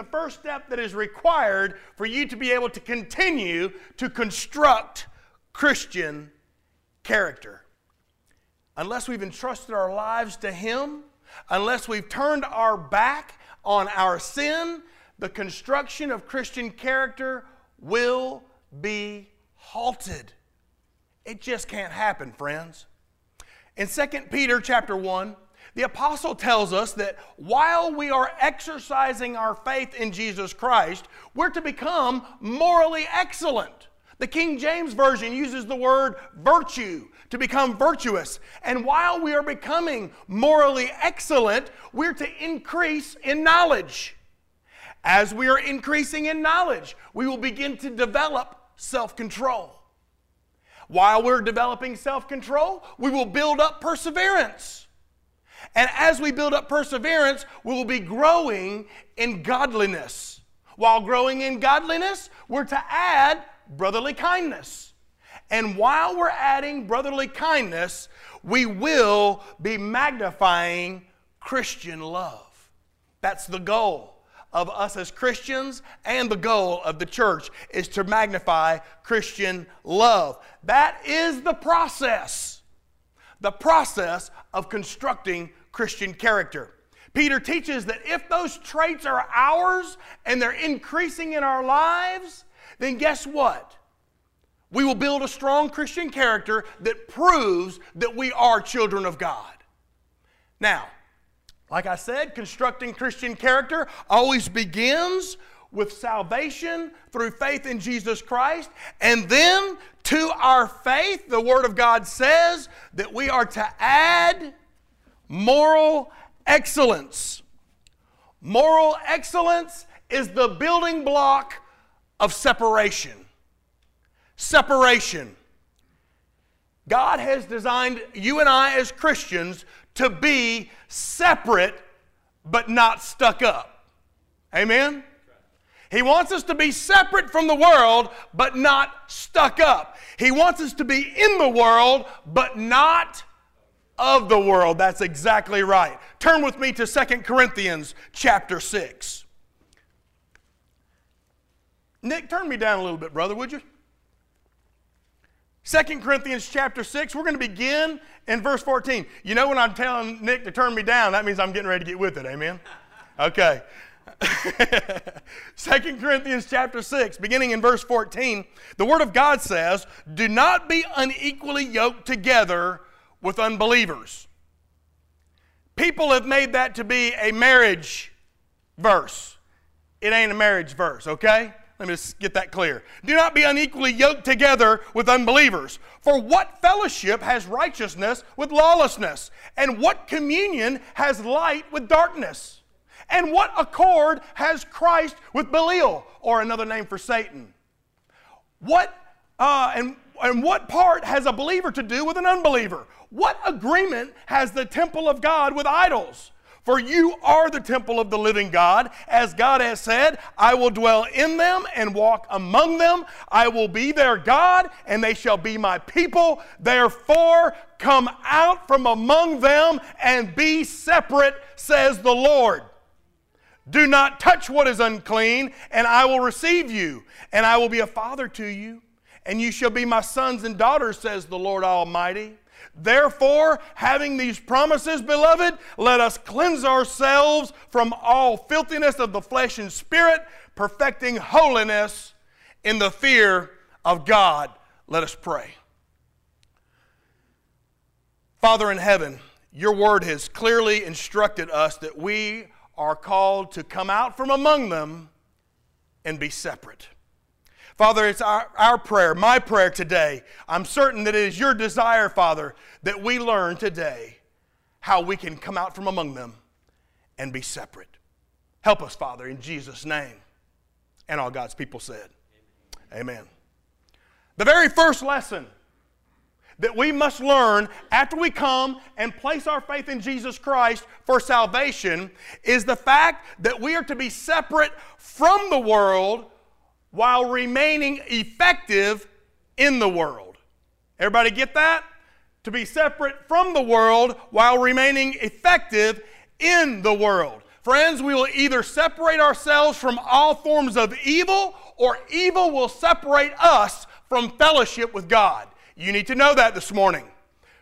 the first step that is required for you to be able to continue to construct Christian character. Unless we've entrusted our lives to Him, unless we've turned our back on our sin, the construction of Christian character will be halted. It just can't happen, friends. In 2 Peter chapter 1, the apostle tells us that while we are exercising our faith in Jesus Christ, we're to become morally excellent. The King James Version uses the word virtue to become virtuous. And while we are becoming morally excellent, we're to increase in knowledge. As we are increasing in knowledge, we will begin to develop self control. While we're developing self control, we will build up perseverance. And as we build up perseverance, we will be growing in godliness. While growing in godliness, we're to add brotherly kindness. And while we're adding brotherly kindness, we will be magnifying Christian love. That's the goal of us as Christians and the goal of the church is to magnify Christian love. That is the process. The process of constructing Christian character. Peter teaches that if those traits are ours and they're increasing in our lives, then guess what? We will build a strong Christian character that proves that we are children of God. Now, like I said, constructing Christian character always begins with salvation through faith in Jesus Christ. And then to our faith, the Word of God says that we are to add moral excellence. Moral excellence is the building block of separation. Separation. God has designed you and I as Christians to be separate but not stuck up. Amen? He wants us to be separate from the world but not stuck up. He wants us to be in the world but not of the world. That's exactly right. Turn with me to Second Corinthians chapter 6. Nick, turn me down a little bit, brother, would you? Second Corinthians chapter 6, we're going to begin in verse 14. You know when I'm telling Nick to turn me down, that means I'm getting ready to get with it. Amen? Okay. Second Corinthians chapter 6, beginning in verse 14, the Word of God says, Do not be unequally yoked together with unbelievers. People have made that to be a marriage verse. It ain't a marriage verse, okay? Let me just get that clear. Do not be unequally yoked together with unbelievers. For what fellowship has righteousness with lawlessness? And what communion has light with darkness? And what accord has Christ with Belial, or another name for Satan? What uh, and and what part has a believer to do with an unbeliever? What agreement has the temple of God with idols? For you are the temple of the living God. As God has said, I will dwell in them and walk among them. I will be their God, and they shall be my people. Therefore, come out from among them and be separate, says the Lord. Do not touch what is unclean, and I will receive you, and I will be a father to you, and you shall be my sons and daughters, says the Lord Almighty. Therefore, having these promises, beloved, let us cleanse ourselves from all filthiness of the flesh and spirit, perfecting holiness in the fear of God. Let us pray. Father in heaven, your word has clearly instructed us that we are called to come out from among them and be separate. Father, it's our, our prayer, my prayer today. I'm certain that it is your desire, Father, that we learn today how we can come out from among them and be separate. Help us, Father, in Jesus' name. And all God's people said, Amen. Amen. The very first lesson that we must learn after we come and place our faith in Jesus Christ for salvation is the fact that we are to be separate from the world while remaining effective in the world. Everybody get that? To be separate from the world while remaining effective in the world. friends, we will either separate ourselves from all forms of evil or evil will separate us from fellowship with God. You need to know that this morning.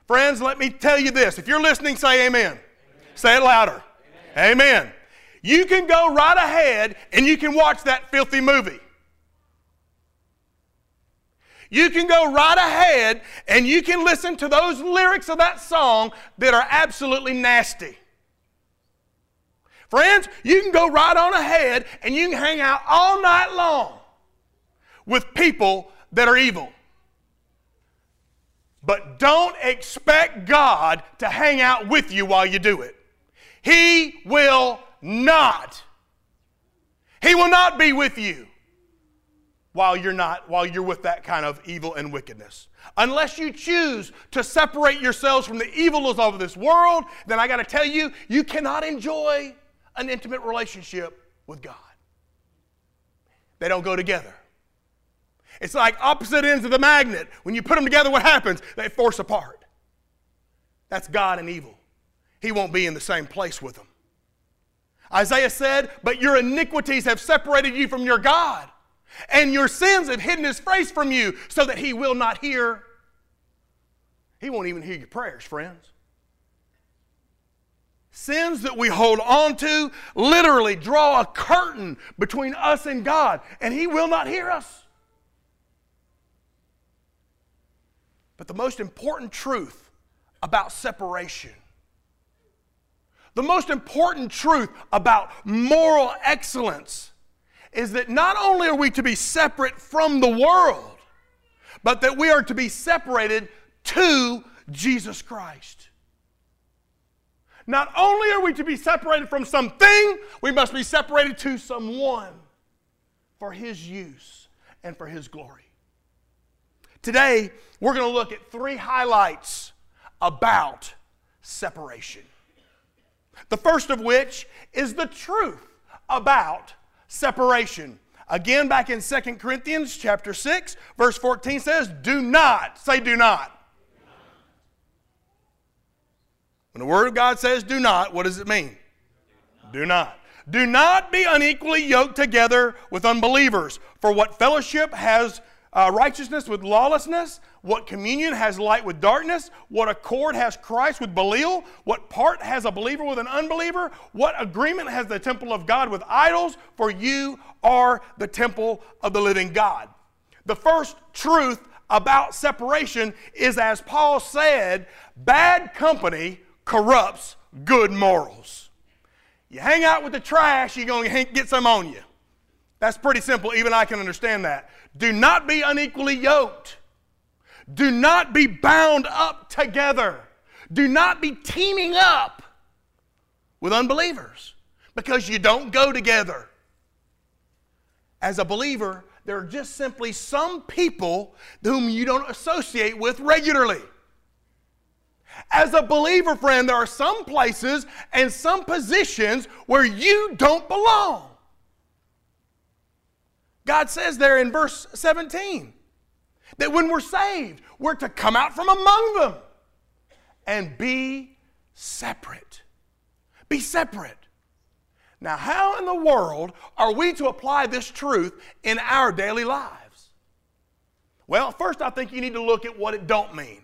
Friends, let me tell you this. If you're listening, say amen. amen. Say it louder. Amen. amen. You can go right ahead and you can watch that filthy movie. You can go right ahead and you can listen to those lyrics of that song that are absolutely nasty. Friends, you can go right on ahead and you can hang out all night long with people that are evil. But don't expect God to hang out with you while you do it. He will not. He will not be with you while you're not while you're with that kind of evil and wickedness. Unless you choose to separate yourselves from the evils of this world, then I got to tell you, you cannot enjoy an intimate relationship with God. They don't go together. It's like opposite ends of the magnet. When you put them together, what happens? They force apart. That's God and evil. He won't be in the same place with them. Isaiah said, But your iniquities have separated you from your God, and your sins have hidden his face from you so that he will not hear. He won't even hear your prayers, friends. Sins that we hold on to literally draw a curtain between us and God, and he will not hear us. But the most important truth about separation the most important truth about moral excellence is that not only are we to be separate from the world, but that we are to be separated to Jesus Christ. Not only are we to be separated from something, we must be separated to someone for His use and for His glory. Today, we're going to look at three highlights about separation. The first of which is the truth about separation. Again, back in 2 Corinthians chapter 6, verse 14 says, Do not, say do not. When the Word of God says do not, what does it mean? Do not. Do not be unequally yoked together with unbelievers. For what fellowship has uh, righteousness with lawlessness? What communion has light with darkness? What accord has Christ with Belial? What part has a believer with an unbeliever? What agreement has the temple of God with idols? For you are the temple of the living God. The first truth about separation is, as Paul said, bad company corrupts good morals. You hang out with the trash, you're going to get some on you. That's pretty simple. Even I can understand that. Do not be unequally yoked. Do not be bound up together. Do not be teaming up with unbelievers because you don't go together. As a believer, there are just simply some people whom you don't associate with regularly. As a believer, friend, there are some places and some positions where you don't belong. God says there in verse 17 that when we're saved, we're to come out from among them and be separate. Be separate. Now, how in the world are we to apply this truth in our daily lives? Well, first I think you need to look at what it don't mean.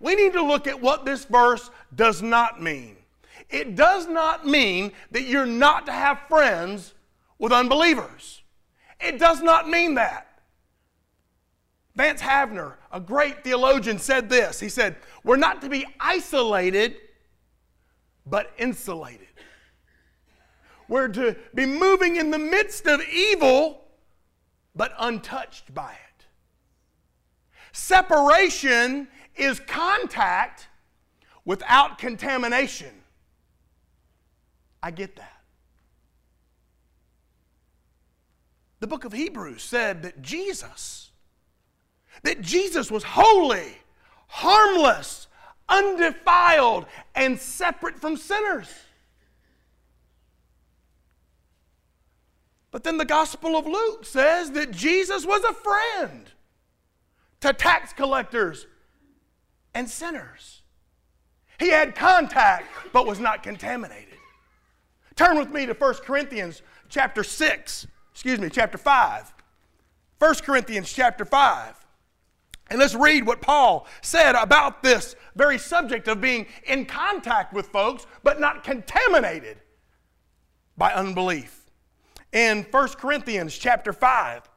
We need to look at what this verse does not mean. It does not mean that you're not to have friends with unbelievers. It does not mean that. Vance Havner, a great theologian, said this. He said, We're not to be isolated, but insulated. We're to be moving in the midst of evil, but untouched by it. Separation is contact without contamination. I get that. The book of Hebrews said that Jesus, that Jesus was holy, harmless, undefiled, and separate from sinners. But then the Gospel of Luke says that Jesus was a friend to tax collectors and sinners. He had contact but was not contaminated. Turn with me to 1 Corinthians chapter 6, excuse me, chapter 5. 1 Corinthians chapter 5. And let's read what Paul said about this very subject of being in contact with folks, but not contaminated by unbelief. In 1 Corinthians chapter 5,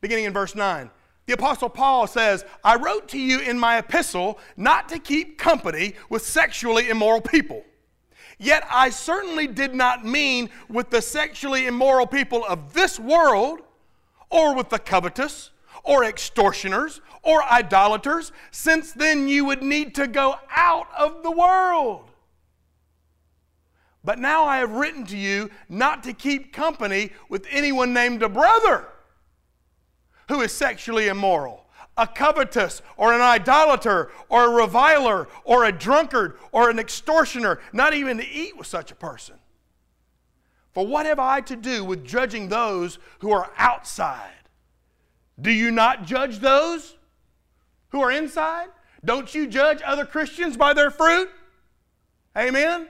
beginning in verse 9, the Apostle Paul says, I wrote to you in my epistle not to keep company with sexually immoral people. Yet I certainly did not mean with the sexually immoral people of this world, or with the covetous, or extortioners, or idolaters, since then you would need to go out of the world. But now I have written to you not to keep company with anyone named a brother who is sexually immoral, a covetous, or an idolater, or a reviler, or a drunkard, or an extortioner, not even to eat with such a person. For what have I to do with judging those who are outside? Do you not judge those who are inside? Don't you judge other Christians by their fruit? Amen?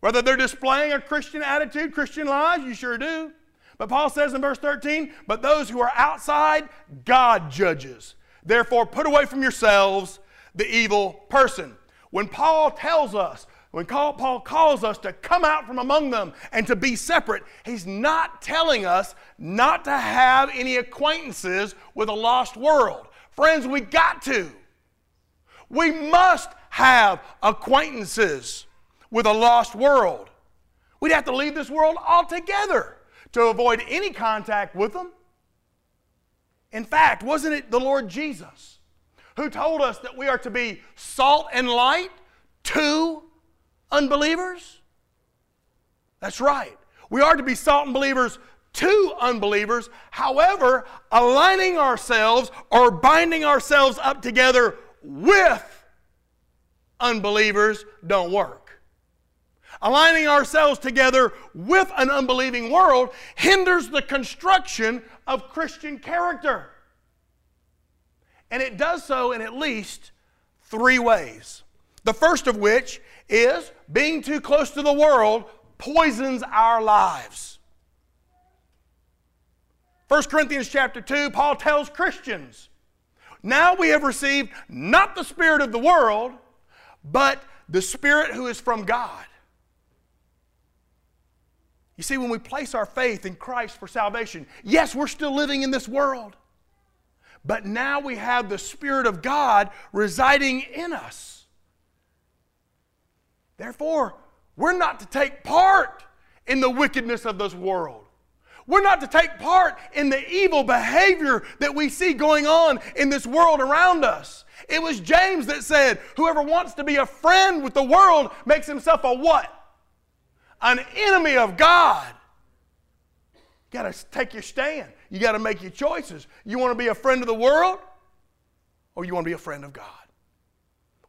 Whether they're displaying a Christian attitude, Christian lives, you sure do. But Paul says in verse 13, but those who are outside, God judges. Therefore, put away from yourselves the evil person. When Paul tells us, when Paul calls us to come out from among them and to be separate, he's not telling us not to have any acquaintances with a lost world. Friends, we got to. We must have acquaintances with a lost world. We'd have to leave this world altogether to avoid any contact with them. In fact, wasn't it the Lord Jesus who told us that we are to be salt and light to unbelievers? That's right. We are to be salt and believers to unbelievers. However, aligning ourselves or binding ourselves up together with unbelievers don't work. Aligning ourselves together with an unbelieving world hinders the construction of Christian character. And it does so in at least three ways. The first of which is being too close to the world poisons our lives. 1 Corinthians chapter 2, Paul tells Christians, now we have received not the spirit of the world, but the spirit who is from God. You see, when we place our faith in Christ for salvation, yes, we're still living in this world, but now we have the Spirit of God residing in us. Therefore, we're not to take part in the wickedness of this world. We're not to take part in the evil behavior that we see going on in this world around us. It was James that said, Whoever wants to be a friend with the world makes himself a what? An enemy of God. You got to take your stand. You got to make your choices. You want to be a friend of the world or you want to be a friend of God?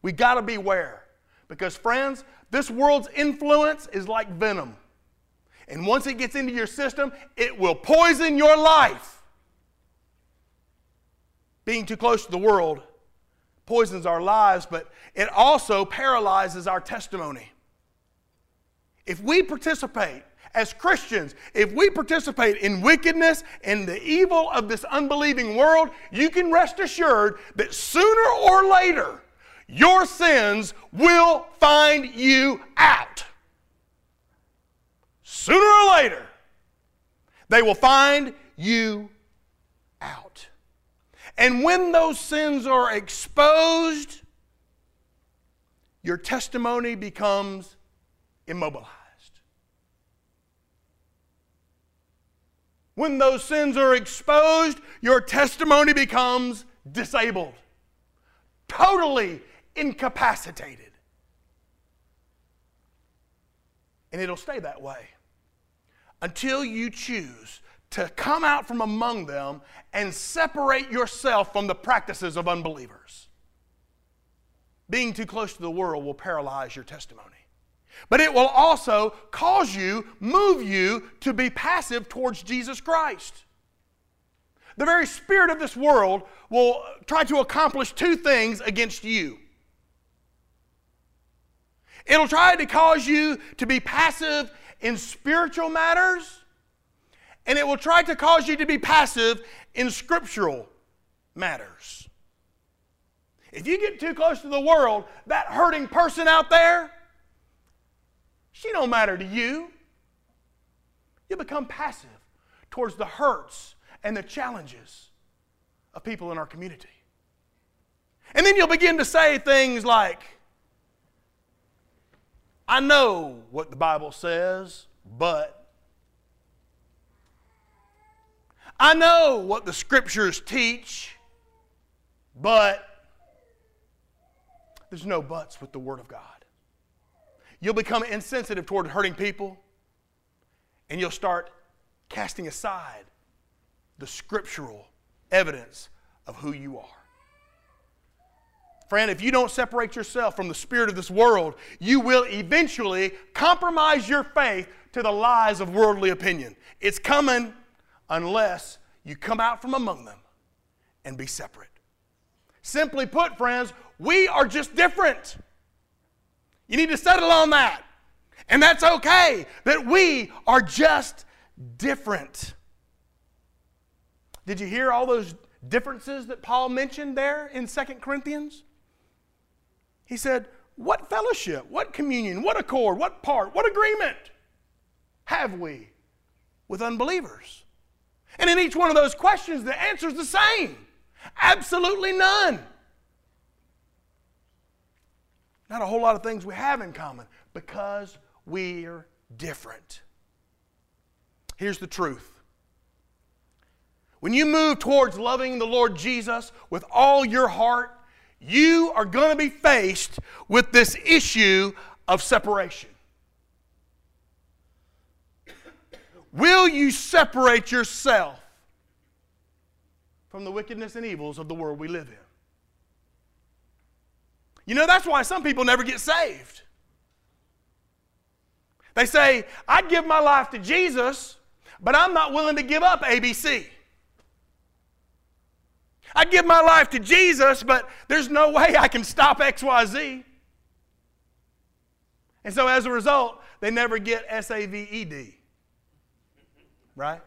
We got to beware because, friends, this world's influence is like venom. And once it gets into your system, it will poison your life. Being too close to the world poisons our lives, but it also paralyzes our testimony. If we participate as Christians, if we participate in wickedness and the evil of this unbelieving world, you can rest assured that sooner or later, your sins will find you out. Sooner or later, they will find you out. And when those sins are exposed, your testimony becomes immobilized. When those sins are exposed, your testimony becomes disabled, totally incapacitated. And it'll stay that way until you choose to come out from among them and separate yourself from the practices of unbelievers. Being too close to the world will paralyze your testimony. But it will also cause you, move you to be passive towards Jesus Christ. The very spirit of this world will try to accomplish two things against you. It'll try to cause you to be passive in spiritual matters, and it will try to cause you to be passive in scriptural matters. If you get too close to the world, that hurting person out there, she don't matter to you. You become passive towards the hurts and the challenges of people in our community. And then you'll begin to say things like, I know what the Bible says, but I know what the scriptures teach, but there's no buts with the Word of God. You'll become insensitive toward hurting people, and you'll start casting aside the scriptural evidence of who you are. Friend, if you don't separate yourself from the spirit of this world, you will eventually compromise your faith to the lies of worldly opinion. It's coming unless you come out from among them and be separate. Simply put, friends, we are just different. You need to settle on that. And that's okay that we are just different. Did you hear all those differences that Paul mentioned there in Second Corinthians? He said, What fellowship, what communion, what accord, what part, what agreement have we with unbelievers? And in each one of those questions, the answer is the same absolutely none. Not a whole lot of things we have in common because we're different. Here's the truth. When you move towards loving the Lord Jesus with all your heart, you are going to be faced with this issue of separation. Will you separate yourself from the wickedness and evils of the world we live in? You know, that's why some people never get saved. They say, I'd give my life to Jesus, but I'm not willing to give up ABC. I'd give my life to Jesus, but there's no way I can stop XYZ. And so as a result, they never get S A V E D. Right?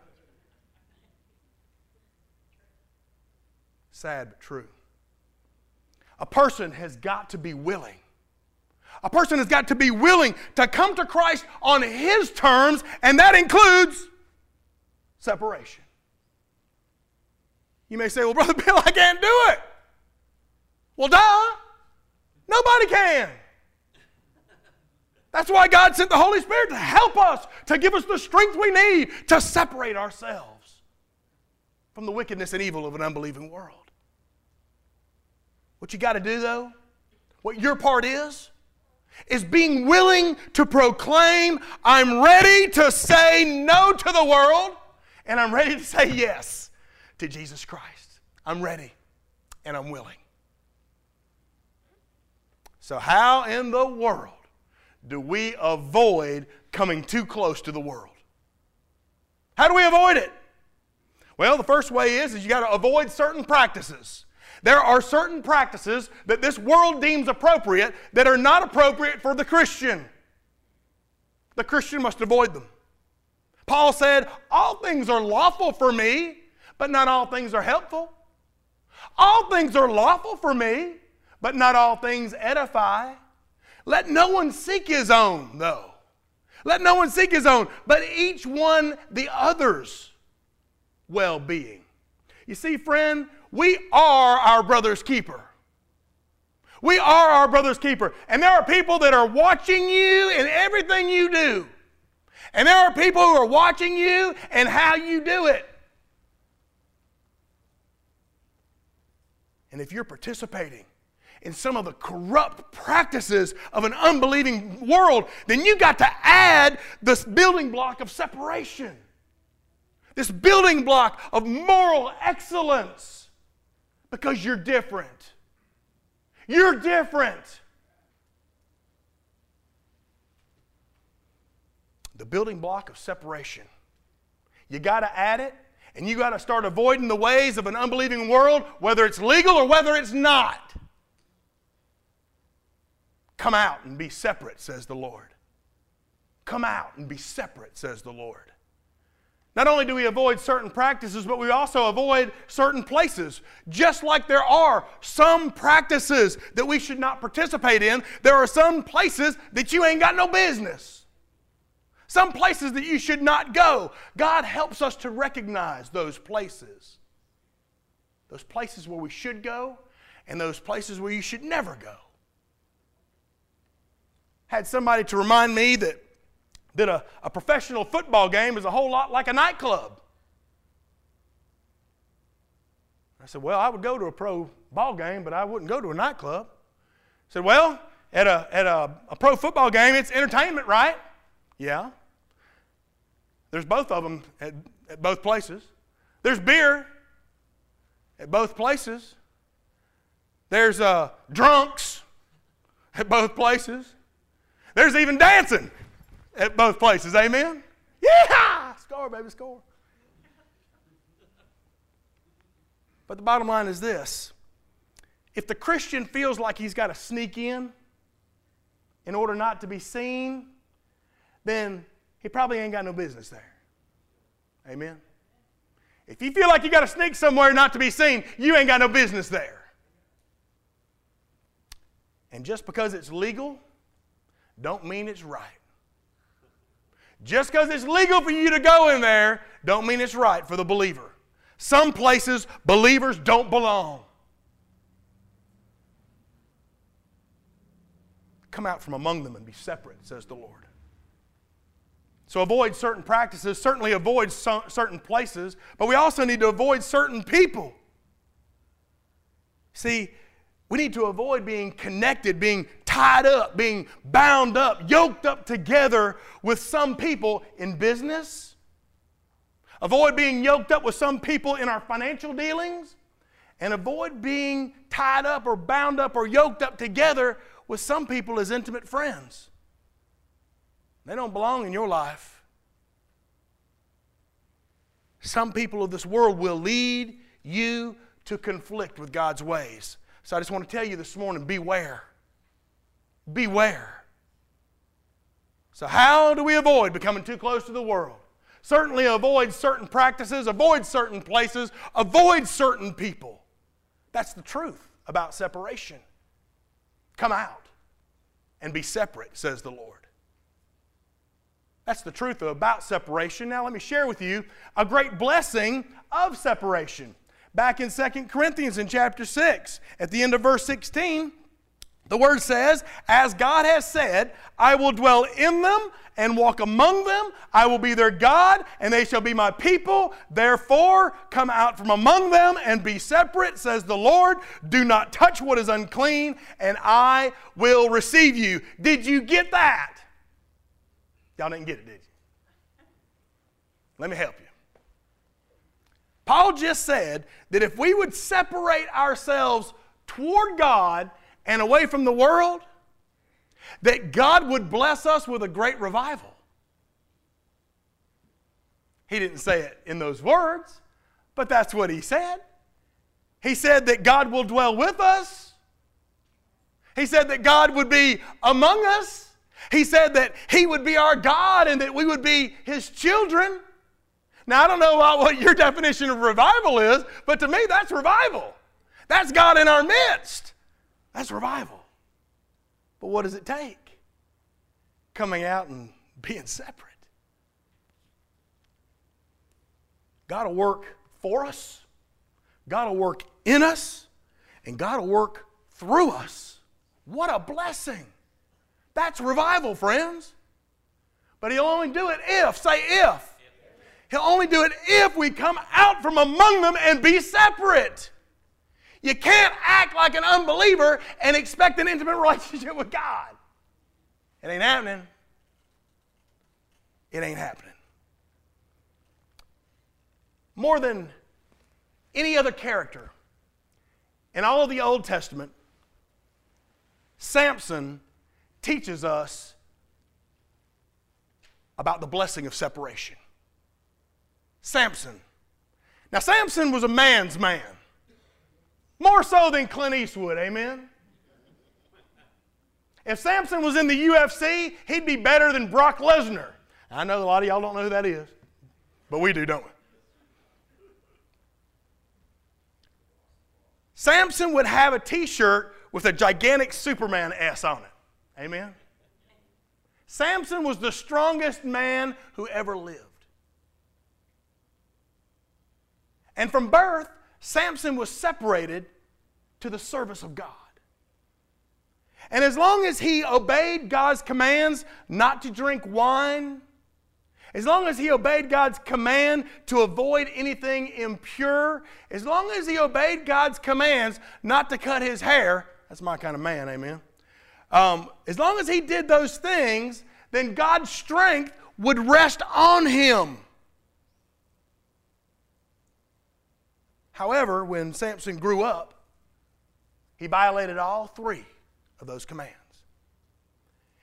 Sad but true. A person has got to be willing. A person has got to be willing to come to Christ on his terms, and that includes separation. You may say, well, Brother Bill, I can't do it. Well, duh. Nobody can. That's why God sent the Holy Spirit to help us, to give us the strength we need to separate ourselves from the wickedness and evil of an unbelieving world. What you got to do, though, what your part is, is being willing to proclaim, I'm ready to say no to the world, and I'm ready to say yes to Jesus Christ. I'm ready and I'm willing. So, how in the world do we avoid coming too close to the world? How do we avoid it? Well, the first way is, is you got to avoid certain practices. There are certain practices that this world deems appropriate that are not appropriate for the Christian. The Christian must avoid them. Paul said, All things are lawful for me, but not all things are helpful. All things are lawful for me, but not all things edify. Let no one seek his own, though. Let no one seek his own, but each one the other's well being. You see, friend, we are our brother's keeper. We are our brother's keeper. And there are people that are watching you in everything you do. And there are people who are watching you and how you do it. And if you're participating in some of the corrupt practices of an unbelieving world, then you got to add this building block of separation, this building block of moral excellence, because you're different. You're different. The building block of separation. You got to add it and you got to start avoiding the ways of an unbelieving world, whether it's legal or whether it's not. Come out and be separate, says the Lord. Come out and be separate, says the Lord. Not only do we avoid certain practices, but we also avoid certain places. Just like there are some practices that we should not participate in, there are some places that you ain't got no business. Some places that you should not go. God helps us to recognize those places. Those places where we should go and those places where you should never go. Had somebody to remind me that that a, a professional football game is a whole lot like a nightclub. I said, Well, I would go to a pro ball game, but I wouldn't go to a nightclub. I said, Well, at a, at a, a pro football game, it's entertainment, right? Yeah. There's both of them at, at both places. There's beer at both places. There's uh, drunks at both places. There's even dancing at both places. Amen? Yeah! Score, baby, score. But the bottom line is this if the Christian feels like he's got to sneak in in order not to be seen, then he probably ain't got no business there. Amen? If you feel like you got to sneak somewhere not to be seen, you ain't got no business there. And just because it's legal, don't mean it's right. Just because it's legal for you to go in there, don't mean it's right for the believer. Some places, believers don't belong. Come out from among them and be separate, says the Lord. So avoid certain practices, certainly avoid certain places, but we also need to avoid certain people. See, we need to avoid being connected, being tied up, being bound up, yoked up together with some people in business. Avoid being yoked up with some people in our financial dealings. And avoid being tied up or bound up or yoked up together with some people as intimate friends. They don't belong in your life. Some people of this world will lead you to conflict with God's ways. So I just want to tell you this morning beware. Beware. So, how do we avoid becoming too close to the world? Certainly avoid certain practices, avoid certain places, avoid certain people. That's the truth about separation. Come out and be separate, says the Lord. That's the truth about separation. Now, let me share with you a great blessing of separation back in Second Corinthians in chapter 6. At the end of verse 16, the word says, As God has said, I will dwell in them and walk among them. I will be their God, and they shall be my people. Therefore, come out from among them and be separate, says the Lord. Do not touch what is unclean, and I will receive you. Did you get that? Y'all didn't get it, did you? Let me help you. Paul just said that if we would separate ourselves toward God and away from the world, that God would bless us with a great revival. He didn't say it in those words, but that's what he said. He said that God will dwell with us. He said that God would be among us. He said that He would be our God and that we would be His children. Now, I don't know about what your definition of revival is, but to me, that's revival. That's God in our midst. That's revival. But what does it take? Coming out and being separate. God will work for us, God will work in us, and God will work through us. What a blessing! That's revival, friends. But He'll only do it if, say if, He'll only do it if we come out from among them and be separate. You can't act like an unbeliever and expect an intimate relationship with God. It ain't happening. It ain't happening. More than any other character in all of the Old Testament, Samson teaches us about the blessing of separation. Samson. Now, Samson was a man's man, more so than Clint Eastwood, amen? If Samson was in the UFC, he'd be better than Brock Lesnar. I know a lot of y'all don't know who that is, but we do, don't we? Samson would have a t shirt with a gigantic Superman S on it. Amen? Samson was the strongest man who ever lived. And from birth, Samson was separated to the service of God. And as long as he obeyed God's commands not to drink wine, as long as he obeyed God's command to avoid anything impure, as long as he obeyed God's commands not to cut his hair, that's my kind of man, amen. Um, as long as he did those things, then God's strength would rest on him. However, when Samson grew up, he violated all three of those commands.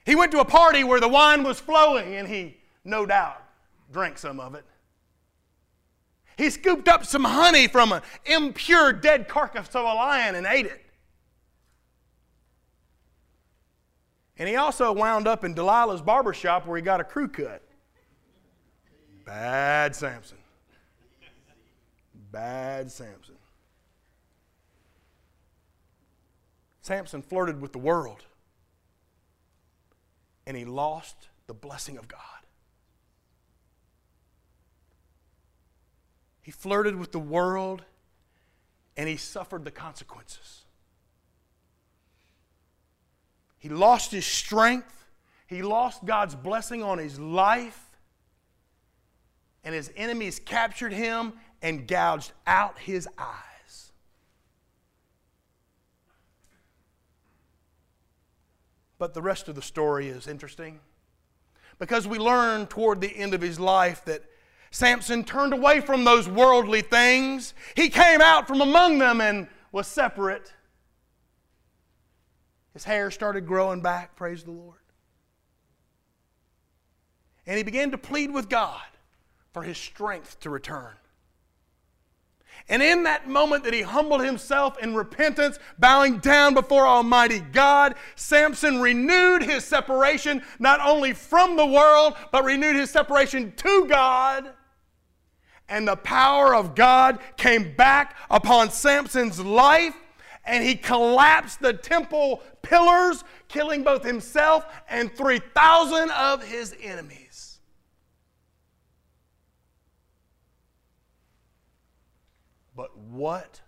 He went to a party where the wine was flowing and he, no doubt, drank some of it. He scooped up some honey from an impure dead carcass of a lion and ate it. And he also wound up in Delilah's barber shop where he got a crew cut. Bad Samson. Bad Samson. Samson flirted with the world and he lost the blessing of God. He flirted with the world and he suffered the consequences. He lost his strength, he lost God's blessing on his life, and his enemies captured him and gouged out his eyes. But the rest of the story is interesting because we learn toward the end of his life that Samson turned away from those worldly things. He came out from among them and was separate. His hair started growing back, praise the Lord. And he began to plead with God for his strength to return. And in that moment that he humbled himself in repentance, bowing down before Almighty God, Samson renewed his separation not only from the world, but renewed his separation to God. And the power of God came back upon Samson's life, and he collapsed the temple pillars, killing both himself and 3,000 of his enemies. But what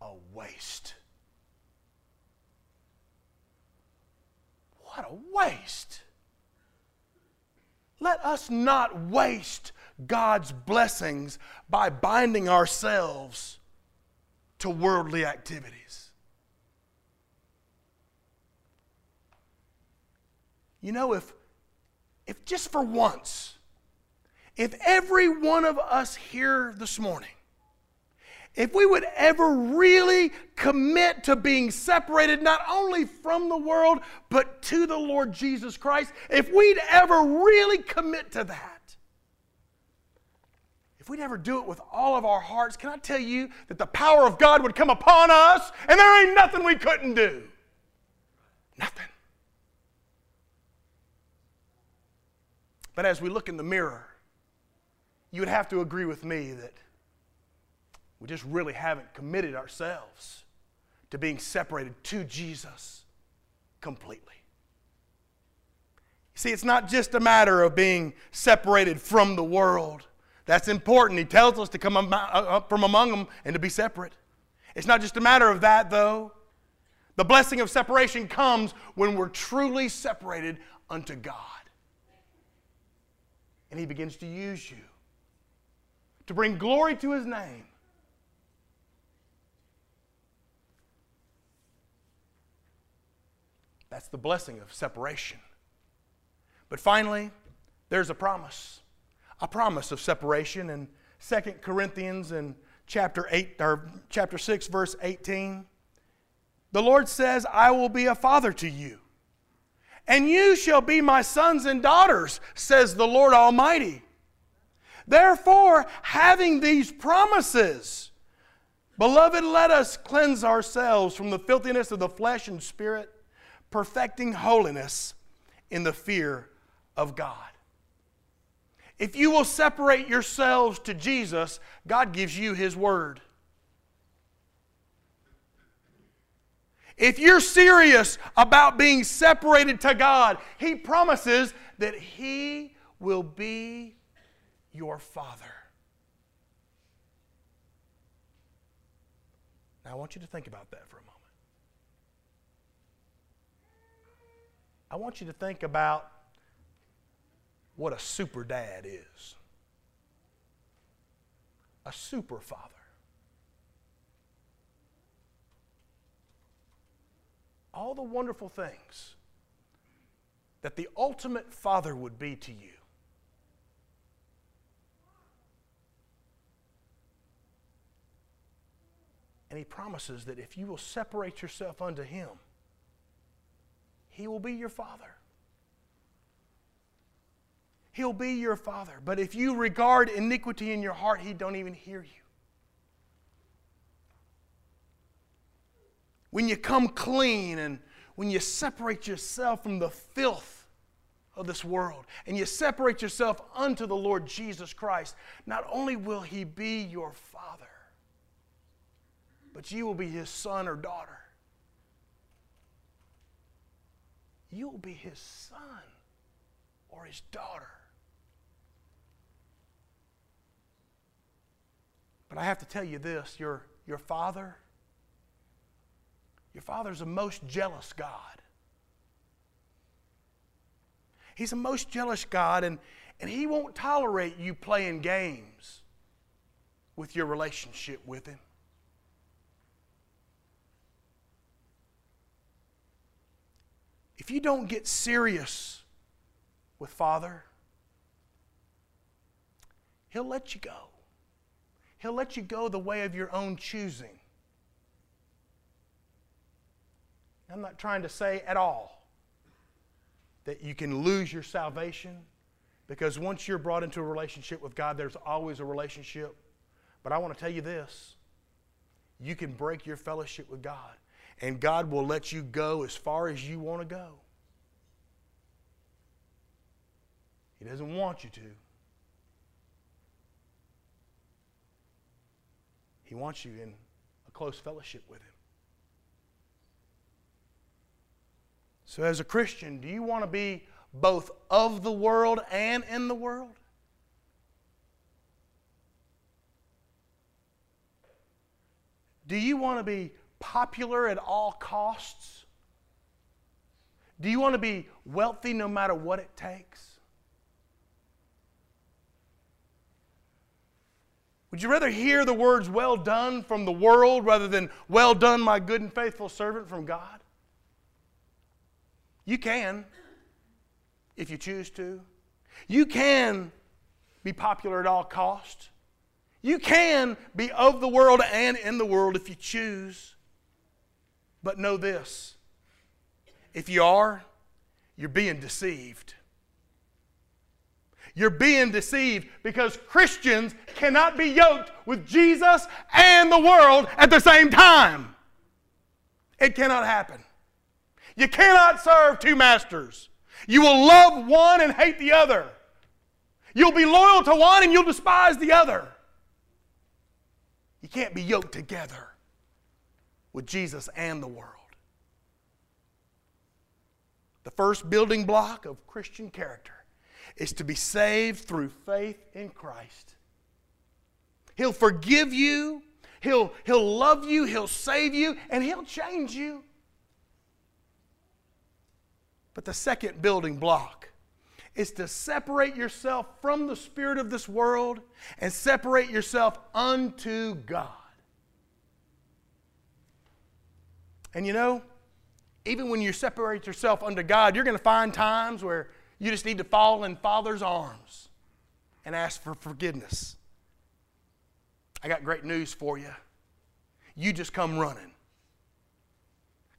a waste. What a waste. Let us not waste God's blessings by binding ourselves to worldly activities. You know, if, if just for once, if every one of us here this morning if we would ever really commit to being separated not only from the world, but to the Lord Jesus Christ, if we'd ever really commit to that, if we'd ever do it with all of our hearts, can I tell you that the power of God would come upon us and there ain't nothing we couldn't do? Nothing. But as we look in the mirror, you would have to agree with me that we just really haven't committed ourselves to being separated to Jesus completely. See, it's not just a matter of being separated from the world. That's important. He tells us to come uh, up from among them and to be separate. It's not just a matter of that, though. The blessing of separation comes when we're truly separated unto God. And He begins to use you to bring glory to His name That's the blessing of separation. But finally, there's a promise. A promise of separation in 2 Corinthians and chapter 8 or chapter 6 verse 18. The Lord says, "I will be a father to you, and you shall be my sons and daughters," says the Lord Almighty. Therefore, having these promises, beloved, let us cleanse ourselves from the filthiness of the flesh and spirit perfecting holiness in the fear of God. If you will separate yourselves to Jesus, God gives you His Word. If you're serious about being separated to God, He promises that He will be your Father. Now, I want you to think about that for a moment. I want you to think about what a super dad is a super father. All the wonderful things that the ultimate father would be to you. And he promises that if you will separate yourself unto him, he will be your father. He'll be your father. But if you regard iniquity in your heart, he don't even hear you. When you come clean and when you separate yourself from the filth of this world and you separate yourself unto the Lord Jesus Christ, not only will he be your father, but you will be his son or daughter. You will be his son or his daughter. But I have to tell you this your, your father, your father's a most jealous God. He's a most jealous God, and, and he won't tolerate you playing games with your relationship with him. If you don't get serious with Father, He'll let you go. He'll let you go the way of your own choosing. I'm not trying to say at all that you can lose your salvation because once you're brought into a relationship with God, there's always a relationship. But I want to tell you this you can break your fellowship with God and God will let you go as far as you want to go. He doesn't want you to. He wants you in a close fellowship with Him. So, as a Christian, do you want to be both of the world and in the world? Do you want to be popular at all costs? Do you want to be wealthy no matter what it takes? Would you rather hear the words, well done, from the world rather than, well done, my good and faithful servant, from God? You can, if you choose to. You can be popular at all costs. You can be of the world and in the world if you choose. But know this if you are, you're being deceived. You're being deceived because Christians cannot be yoked with Jesus and the world at the same time. It cannot happen. You cannot serve two masters. You will love one and hate the other. You'll be loyal to one and you'll despise the other. You can't be yoked together with Jesus and the world. The first building block of Christian character is to be saved through faith in Christ. He'll forgive you, he'll, he'll love you, He'll save you, and He'll change you. But the second building block is to separate yourself from the spirit of this world and separate yourself unto God. And you know, even when you separate yourself unto God, you're going to find times where you just need to fall in Father's arms and ask for forgiveness. I got great news for you. You just come running.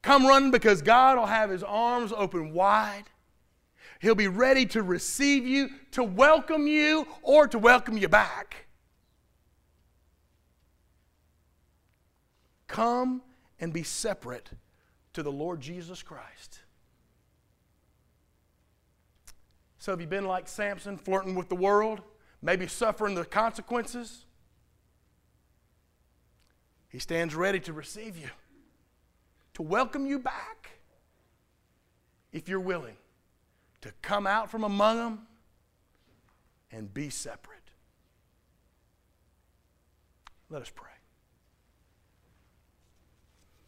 Come running because God will have his arms open wide. He'll be ready to receive you, to welcome you, or to welcome you back. Come and be separate to the Lord Jesus Christ. So, have you been like Samson, flirting with the world, maybe suffering the consequences? He stands ready to receive you, to welcome you back if you're willing to come out from among them and be separate. Let us pray.